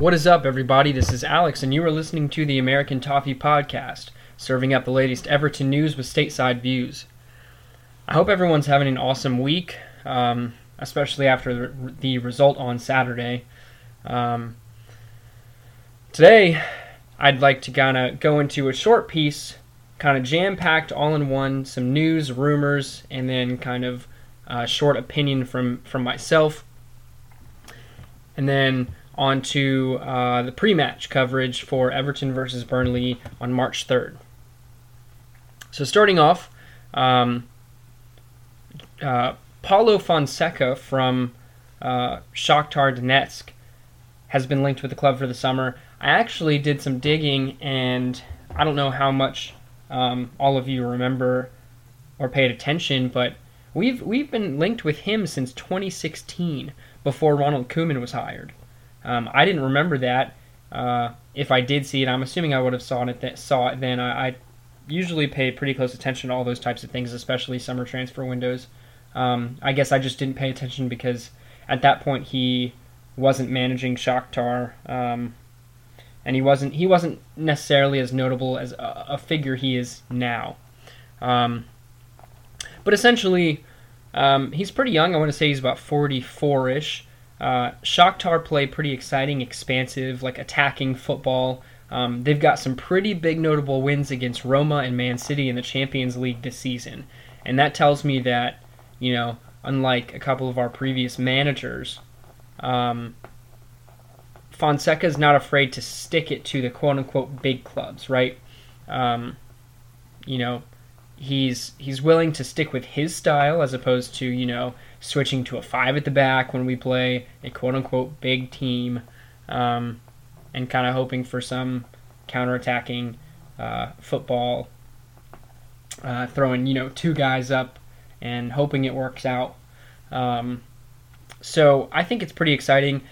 What is up, everybody? This is Alex, and you are listening to the American Toffee Podcast, serving up the latest Everton news with stateside views. I hope everyone's having an awesome week, um, especially after the, result on Saturday. Um, today, I'd like to kind of go into a short piece, kind of jam packed all in one, some news, rumors, and then kind of a short opinion from, from myself. And then on to uh, the pre match coverage for Everton versus Burnley on March 3rd. So, starting off, um, uh, Paulo Fonseca from uh, Shakhtar Donetsk has been linked with the club for the summer. I actually did some digging, and I don't know how much um, all of you remember or paid attention, but we've we've been linked with him since 2016, before Ronald Koeman was hired. Um, I didn't remember that. Uh, if I did see it, I'm assuming I would have saw it. Th- saw it then. I, I, usually pay pretty close attention to all those types of things, especially summer transfer windows. Um, I guess I just didn't pay attention because at that point he wasn't managing Shakhtar, um, and he wasn't he wasn't necessarily as notable as a, a figure he is now. Um, but essentially, um, he's pretty young. I want to say he's about 44 ish. Uh, Shakhtar play pretty exciting, expansive, like attacking football. Um, they've got some pretty big notable wins against Roma and Man City in the Champions League this season. And that tells me that, you know, unlike a couple of our previous managers, um, Fonseca is not afraid to stick it to the quote unquote big clubs, right? Um, you know, he's he's willing to stick with his style as opposed to, you know, switching to a five at the back when we play a quote unquote big team, um, and kind of hoping for some counterattacking uh, football, uh, throwing you know two guys up and hoping it works out. Um, so I think it's pretty exciting.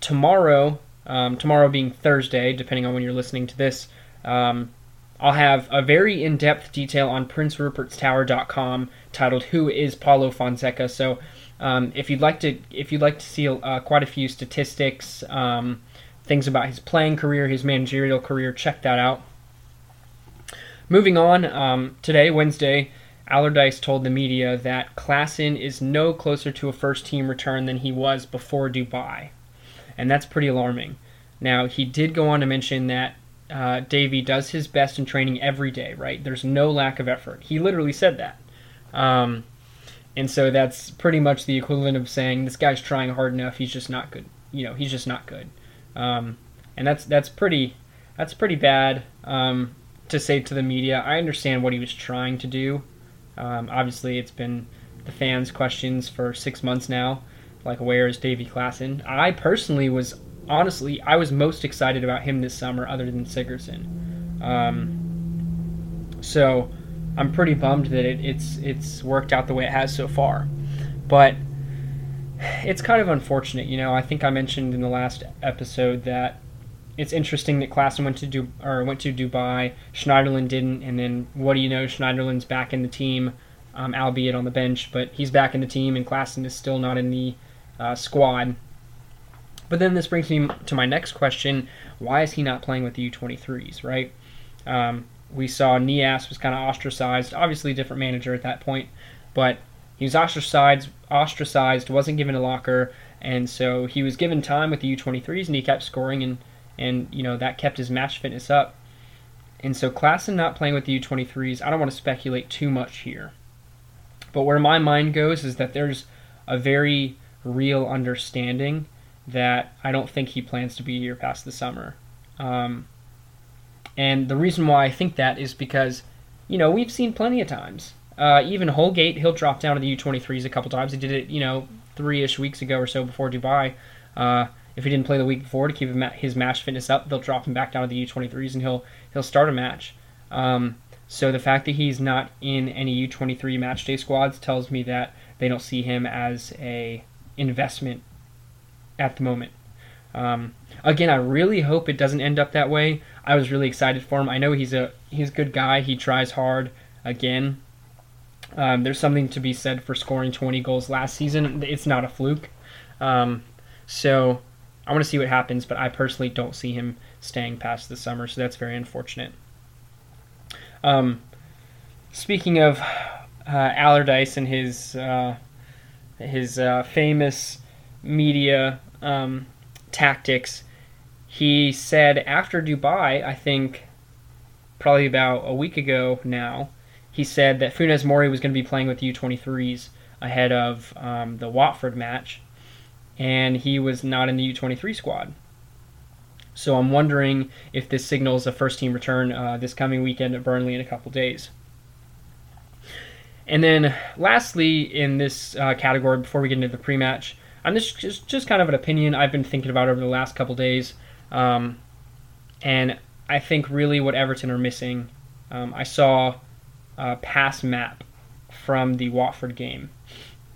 Tomorrow, um, tomorrow being Thursday, depending on when you're listening to this, um, I'll have a very in-depth detail on PrinceRupert'sTower.com titled "Who is Paulo Fonseca?" So, um, if you'd like to, if you'd like to see uh, quite a few statistics, um, things about his playing career, his managerial career, check that out. Moving on, um, today, Wednesday, Allardyce told the media that Klaassen is no closer to a first-team return than he was before Dubai, and that's pretty alarming. Now, he did go on to mention that uh, Davy does his best in training every day, right? There's no lack of effort. He literally said that. Um, and so that's pretty much the equivalent of saying this guy's trying hard enough, he's just not good. You know, he's just not good. Um, and that's that's pretty that's pretty bad um, to say to the media. I understand what he was trying to do. Um, obviously, it's been the fans' questions for six months now. Like, where is Davy Klaassen? I personally was honestly, I was most excited about him this summer, other than Sigurdsson. Um, so I'm pretty bummed that it, it's it's worked out the way it has so far, but it's kind of unfortunate. You know, I think I mentioned in the last episode that it's interesting that Klaassen went to do or went to Dubai, Schneiderlin didn't, and then what do you know? Schneiderlin's back in the team, um, albeit on the bench, but he's back in the team, and Klaassen is still not in the uh, squad. But then this brings me to my next question: Why is he not playing with the U23s? Right? Um, we saw Niasse was kind of ostracized. Obviously, different manager at that point, but he was ostracized. Ostracized, wasn't given a locker, and so he was given time with the U23s, and he kept scoring, and and you know that kept his match fitness up. And so Klaassen not playing with the U23s, I don't want to speculate too much here. But where my mind goes is that there's a very real understanding that I don't think he plans to be here past the summer. Um, and the reason why I think that is because, you know, we've seen plenty of times. Uh, even Holgate, he'll drop down to the U23s a couple times. He did it, you know, three ish weeks ago or so before Dubai. Uh, if he didn't play the week before to keep his match fitness up, they'll drop him back down to the U23s and he'll he'll start a match. Um, so the fact that he's not in any U23 match day squads tells me that they don't see him as a investment at the moment. Um, again, I really hope it doesn't end up that way. I was really excited for him. I know he's a he's a good guy. He tries hard. Again, um, there's something to be said for scoring 20 goals last season. It's not a fluke. Um, so, I want to see what happens, but I personally don't see him staying past the summer, so that's very unfortunate. Um, speaking of uh, Allardyce and his uh, his uh, famous media um, tactics, he said after Dubai, I think probably about a week ago now, he said that Funes Mori was going to be playing with U23s ahead of um, the Watford match, and he was not in the U23 squad. So I'm wondering if this signals a first team return uh, this coming weekend at Burnley in a couple days. And then, lastly, in this uh, category, before we get into the pre-match, I'm is just just kind of an opinion I've been thinking about over the last couple days, um, and I think really what Everton are missing. Um, I saw a pass map from the Watford game,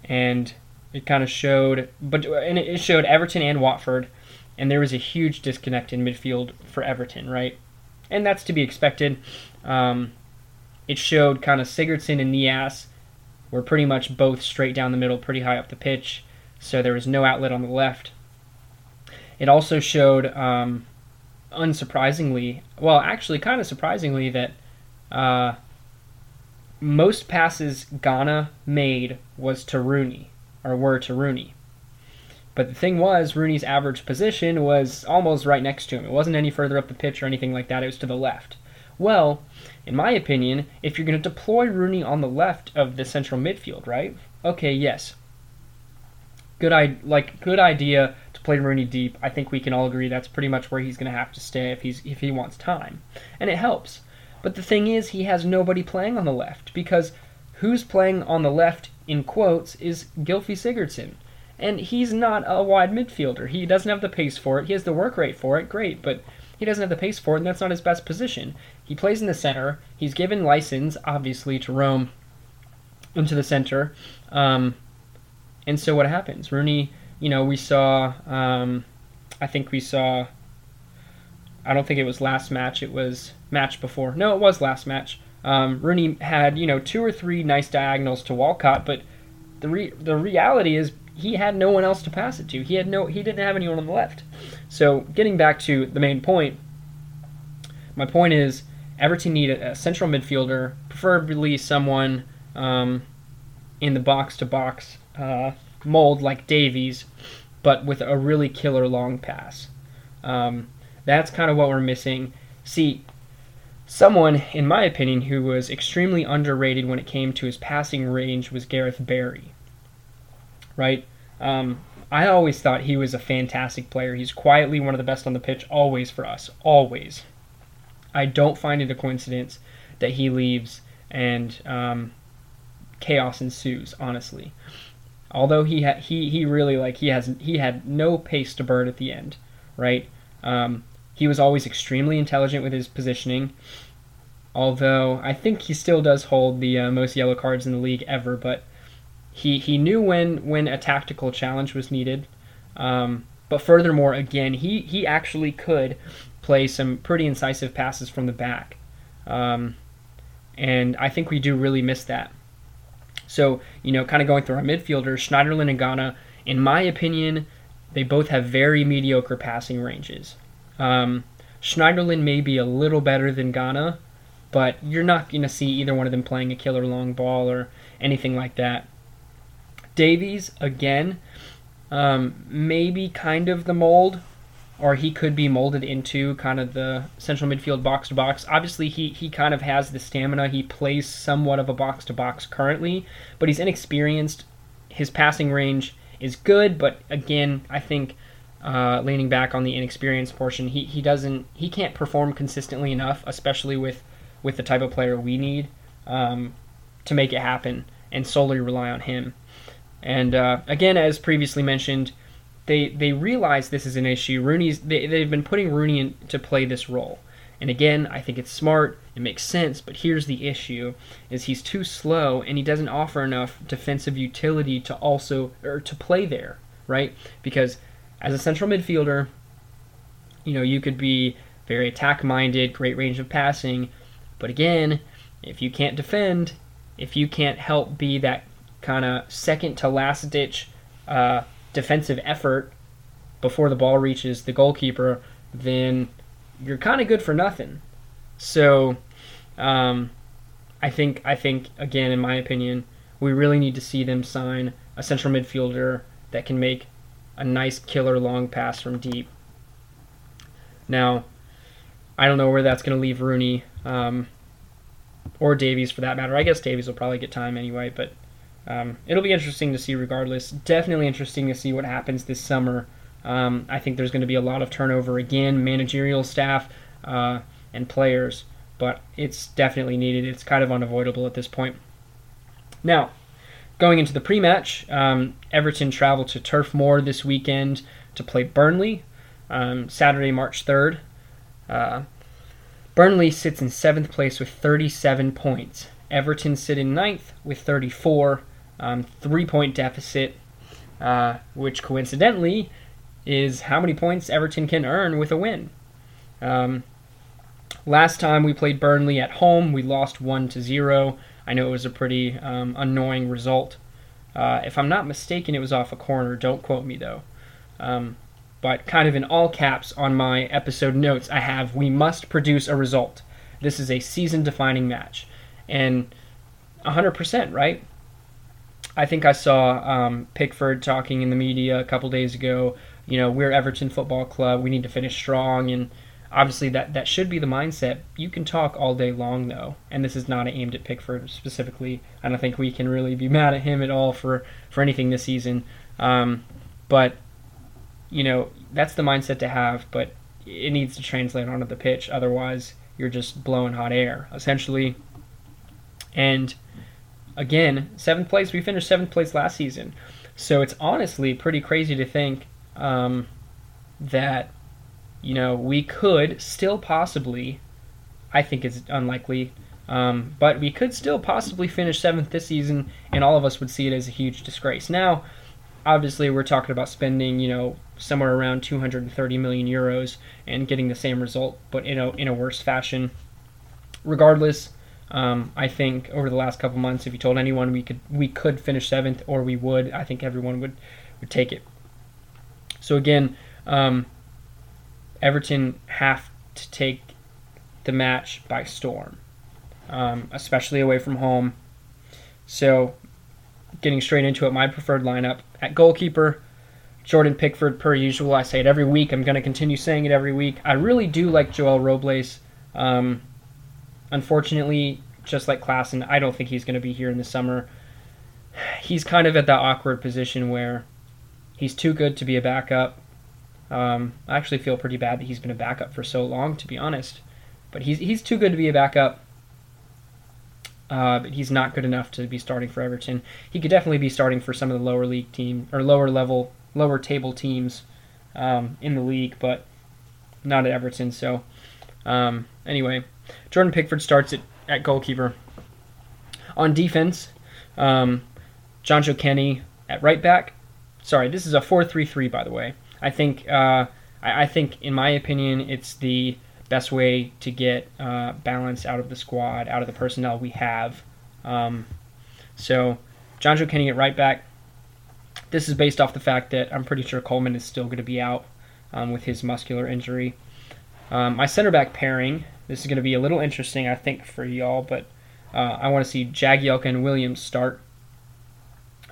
and it kind of showed, but and it showed Everton and Watford, and there was a huge disconnect in midfield for Everton, right? And that's to be expected. Um, it showed kind of Sigurdsson and Niasse were pretty much both straight down the middle, pretty high up the pitch, so there was no outlet on the left. It also showed, um, unsurprisingly, well, actually, kind of surprisingly, that uh, most passes Gana made was to Rooney, or were to Rooney. But the thing was, Rooney's average position was almost right next to him. It wasn't any further up the pitch or anything like that, it was to the left. Well, in my opinion, if you're going to deploy Rooney on the left of the central midfield, right? Okay, yes. Good I like good idea to play Rooney deep. I think we can all agree that's pretty much where he's going to have to stay if he's if he wants time. And it helps. But the thing is he has nobody playing on the left because who's playing on the left in quotes is Gylfi Sigurdsson. And he's not a wide midfielder. He doesn't have the pace for it. He has the work rate for it. Great, but he doesn't have the pace for it, and that's not his best position. He plays in the center. He's given license, obviously, to roam into the center. Um, and so what happens? Rooney, you know, we saw, um, I think we saw, I don't think it was last match, it was match before. No, it was last match. Um, Rooney had, you know, two or three nice diagonals to Walcott, but the, re- the reality is he had no one else to pass it to. He had no he didn't have anyone on the left. So getting back to the main point, my point is Everton need a, a central midfielder, preferably someone um, in the box to box mold like Davies, but with a really killer long pass. Um, that's kind of what we're missing. See, someone, in my opinion, who was extremely underrated when it came to his passing range was Gareth Barry right? Um, I always thought he was a fantastic player. He's quietly one of the best on the pitch, always for us, always. I don't find it a coincidence that he leaves and um, chaos ensues. Honestly, although he he he really like he has he had no pace to burn at the end, right? Um, he was always extremely intelligent with his positioning. Although I think he still does hold the uh, most yellow cards in the league ever, but he he knew when when a tactical challenge was needed. Um, but furthermore, again, he he actually could play some pretty incisive passes from the back, um, and I think we do really miss that. So you know, kind of going through our midfielders, Schneiderlin and Gana, in my opinion, they both have very mediocre passing ranges. Um, Schneiderlin may be a little better than Gana, but you're not going to see either one of them playing a killer long ball or anything like that. Davies, again, um, maybe kind of the mold, or he could be molded into kind of the central midfield box to box. Obviously, he, he kind of has the stamina. He plays somewhat of a box to box currently, but he's inexperienced. His passing range is good, but again, I think uh, leaning back on the inexperienced portion, he, he doesn't he can't perform consistently enough, especially with with the type of player we need um, to make it happen, and solely rely on him. And uh, again, as previously mentioned, they they realize this is an issue. Rooney's they, they've been putting Rooney in to play this role. And again, I think it's smart, it makes sense, but here's the issue is he's too slow and he doesn't offer enough defensive utility to also or to play there, right? Because as a central midfielder, you know, you could be very attack minded, great range of passing, but again, if you can't defend, if you can't help be that kind of second to last ditch uh, defensive effort before the ball reaches the goalkeeper, then you're kind of good for nothing. So, um, I think I think again, in my opinion, we really need to see them sign a central midfielder that can make a nice killer long pass from deep. Now, I don't know where that's going to leave Rooney um, or Davies for that matter. I guess Davies will probably get time anyway, but um, it'll be interesting to see regardless. Definitely interesting to see what happens this summer. Um, I think there's going to be a lot of turnover again, managerial staff uh, and players, but it's definitely needed. It's kind of unavoidable at this point. Now, going into the pre match, um, Everton travel to Turf Moor this weekend to play Burnley um, Saturday, March 3rd. Uh, Burnley sits in seventh place with 37 points. Everton sit in ninth with 34, um, three point deficit, uh, which coincidentally is how many points Everton can earn with a win. Um, last time we played Burnley at home, we lost 1 to 0. I know it was a pretty um, annoying result. Uh, if I'm not mistaken, it was off a corner. Don't quote me though. Um, but kind of in all caps on my episode notes, I have we must produce a result. This is a season defining match. And 100%, right? I think I saw um, Pickford talking in the media a couple days ago. You know, we're Everton Football Club. We need to finish strong. And obviously, that, that should be the mindset. You can talk all day long, though. And this is not aimed at Pickford specifically. I don't think we can really be mad at him at all for, for anything this season. Um, but you know, that's the mindset to have, but it needs to translate onto the pitch. Otherwise, you're just blowing hot air, essentially. And again, seventh place. We finished seventh place last season, so it's honestly pretty crazy to think um, that you know we could still possibly. I think it's unlikely, um, but we could still possibly finish seventh this season, and all of us would see it as a huge disgrace. Now, obviously, we're talking about spending you know somewhere around 230 million euros and getting the same result, but in a in a worse fashion. Regardless, um, I think over the last couple months, if you told anyone we could we could finish seventh or we would, I think everyone would would take it. So again, um, Everton have to take the match by storm, um, especially away from home. So, getting straight into it, my preferred lineup at goalkeeper, Jordan Pickford, per usual. I say it every week. I'm going to continue saying it every week. I really do like Joel Robles. Um, unfortunately, just like Klaassen, I don't think he's going to be here in the summer. He's kind of at that awkward position where he's too good to be a backup. Um, I actually feel pretty bad that he's been a backup for so long, to be honest. But he's he's too good to be a backup. Uh, but he's not good enough to be starting for Everton. He could definitely be starting for some of the lower league team or lower level lower table teams um, in the league, but not at Everton. So, um, anyway, Jordan Pickford starts at, at goalkeeper. On defense, um, Jonjoe Kenny at right back. Sorry, this is a 4 3 3, by the way. I think, uh, I, I, think, in my opinion, it's the best way to get uh, balance out of the squad, out of the personnel we have. Um, so, Jonjoe Kenny at right back, this is based off the fact that I'm pretty sure Coleman is still going to be out um, with his muscular injury. Um, my center back pairing, this is going to be a little interesting, I think, for y'all, but uh, I want to see Jagielka and Williams start.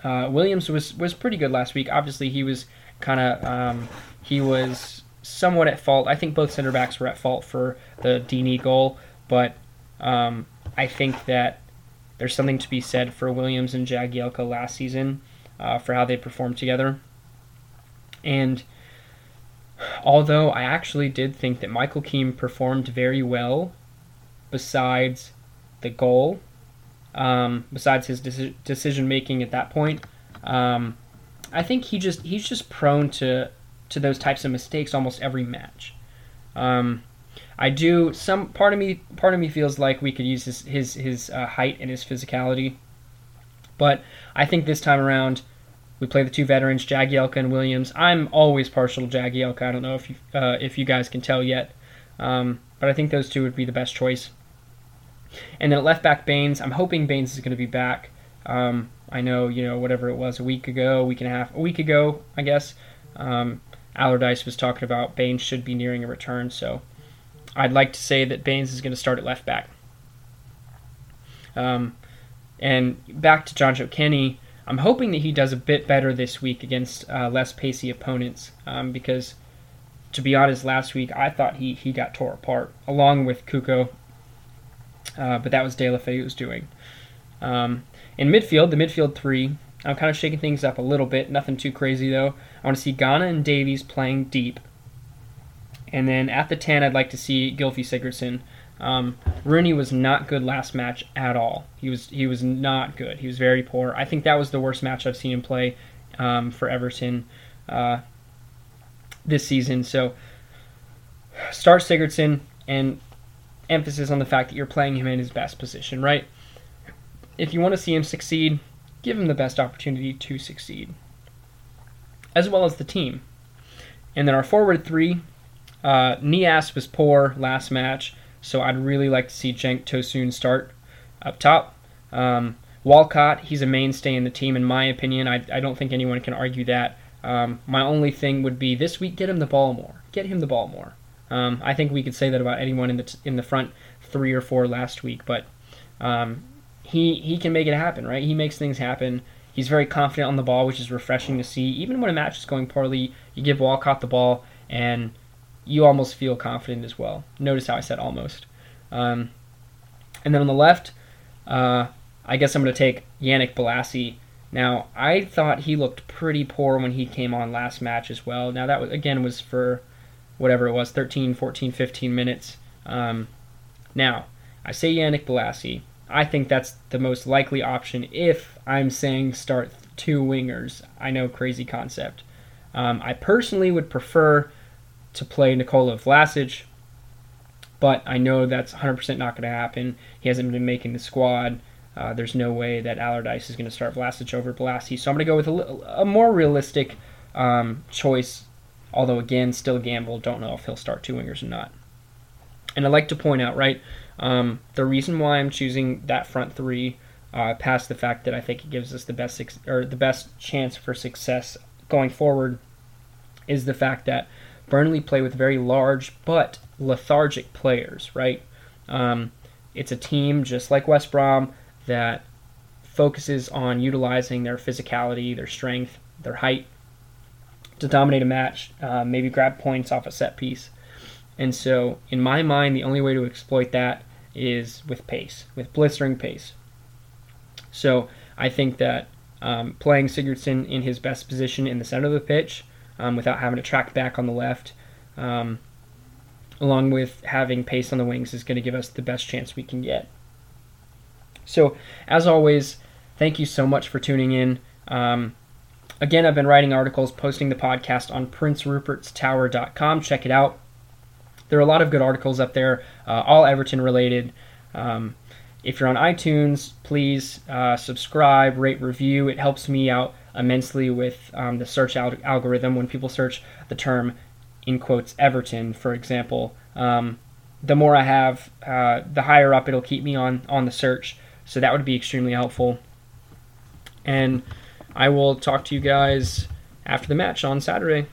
Uh, Williams was, was pretty good last week. Obviously, he was kind of um, he was somewhat at fault. I think both center backs were at fault for the Deeney goal, but um, I think that there's something to be said for Williams and Jagielka last season uh, for how they performed together. And although I actually did think that Michael Keane performed very well, besides the goal, um, besides his deci- decision making at that point, um, I think he just he's just prone to to those types of mistakes almost every match. Um, I do some part of me part of me feels like we could use his his his uh, height and his physicality, but I think this time around we play the two veterans, Jagielka and Williams. I'm always partial to Jagielka. I don't know if you, uh, if you guys can tell yet, um, but I think those two would be the best choice. And then at left back, Baines. I'm hoping Baines is going to be back. Um, I know, you know, whatever it was a week ago, a week and a half, a week ago, I guess. Um, Allardyce was talking about Baines should be nearing a return. So I'd like to say that Baines is going to start at left back. Um, and back to Jonjoe Kenny, I'm hoping that he does a bit better this week against uh, less pacey opponents um, because, to be honest, last week I thought he, he got tore apart along with Cuco, uh, but that was Deulofeu's doing. Um, in midfield, the midfield three, I'm kind of shaking things up a little bit. Nothing too crazy though. I want to see Gana and Davies playing deep. And then at the 10, I'd like to see Gylfi Sigurdsson. Um, Rooney was not good last match at all. He was he was not good. He was very poor. I think that was the worst match I've seen him play um, for Everton uh, this season. So start Sigurdsson and emphasis on the fact that you're playing him in his best position, right? If you want to see him succeed, give him the best opportunity to succeed, as well as the team. And then our forward three, uh, Niasse was poor last match, so I'd really like to see Cenk Tosun start up top. Um, Walcott, he's a mainstay in the team, in my opinion. I, I don't think anyone can argue that. Um, my only thing would be this week, get him the ball more. Get him the ball more. Um, I think we could say that about anyone in the t- in the front three or four last week, but um, he he can make it happen, right? He makes things happen. He's very confident on the ball, which is refreshing to see. Even when a match is going poorly, you give Walcott the ball, and you almost feel confident as well. Notice how I said almost. Um, and then on the left, uh, I guess I'm going to take Yannick Bolasie. Now, I thought he looked pretty poor when he came on last match as well. Now, that was, again was for whatever it was 13, 14, 15 minutes. Um, now, I say Yannick Bolasie. I think that's the most likely option if I'm saying start two wingers. I know, crazy concept. Um, I personally would prefer to play Nikola Vlasic, but I know that's 100% not going to happen. He hasn't been making the squad. Uh, there's no way that Allardyce is going to start Vlasic over Bolasie, so I'm going to go with a, a more realistic um, choice. Although again, still gamble. Don't know if he'll start two wingers or not. And I'd like to point out, right, um, the reason why I'm choosing that front three, uh, past the fact that I think it gives us the best or the best chance for success going forward, is the fact that Burnley play with very large but lethargic players, right? Um, it's a team just like West Brom that focuses on utilizing their physicality, their strength, their height to dominate a match, uh, maybe grab points off a set piece. And so, in my mind, the only way to exploit that is with pace, with blistering pace. So, I think that um, playing Sigurdsson in his best position in the center of the pitch um, without having to track back on the left, um, along with having pace on the wings, is going to give us the best chance we can get. So, as always, thank you so much for tuning in. Um, again, I've been writing articles, posting the podcast on princerupertstower.com. Check it out. There are a lot of good articles up there, uh, all Everton related. Um, if you're on iTunes, please uh, subscribe, rate, review. It helps me out immensely with um, the search al- algorithm. When people search the term, in quotes, Everton, for example, um, the more I have, uh, the higher up it'll keep me on, on the search. So that would be extremely helpful. And I will talk to you guys after the match on Saturday.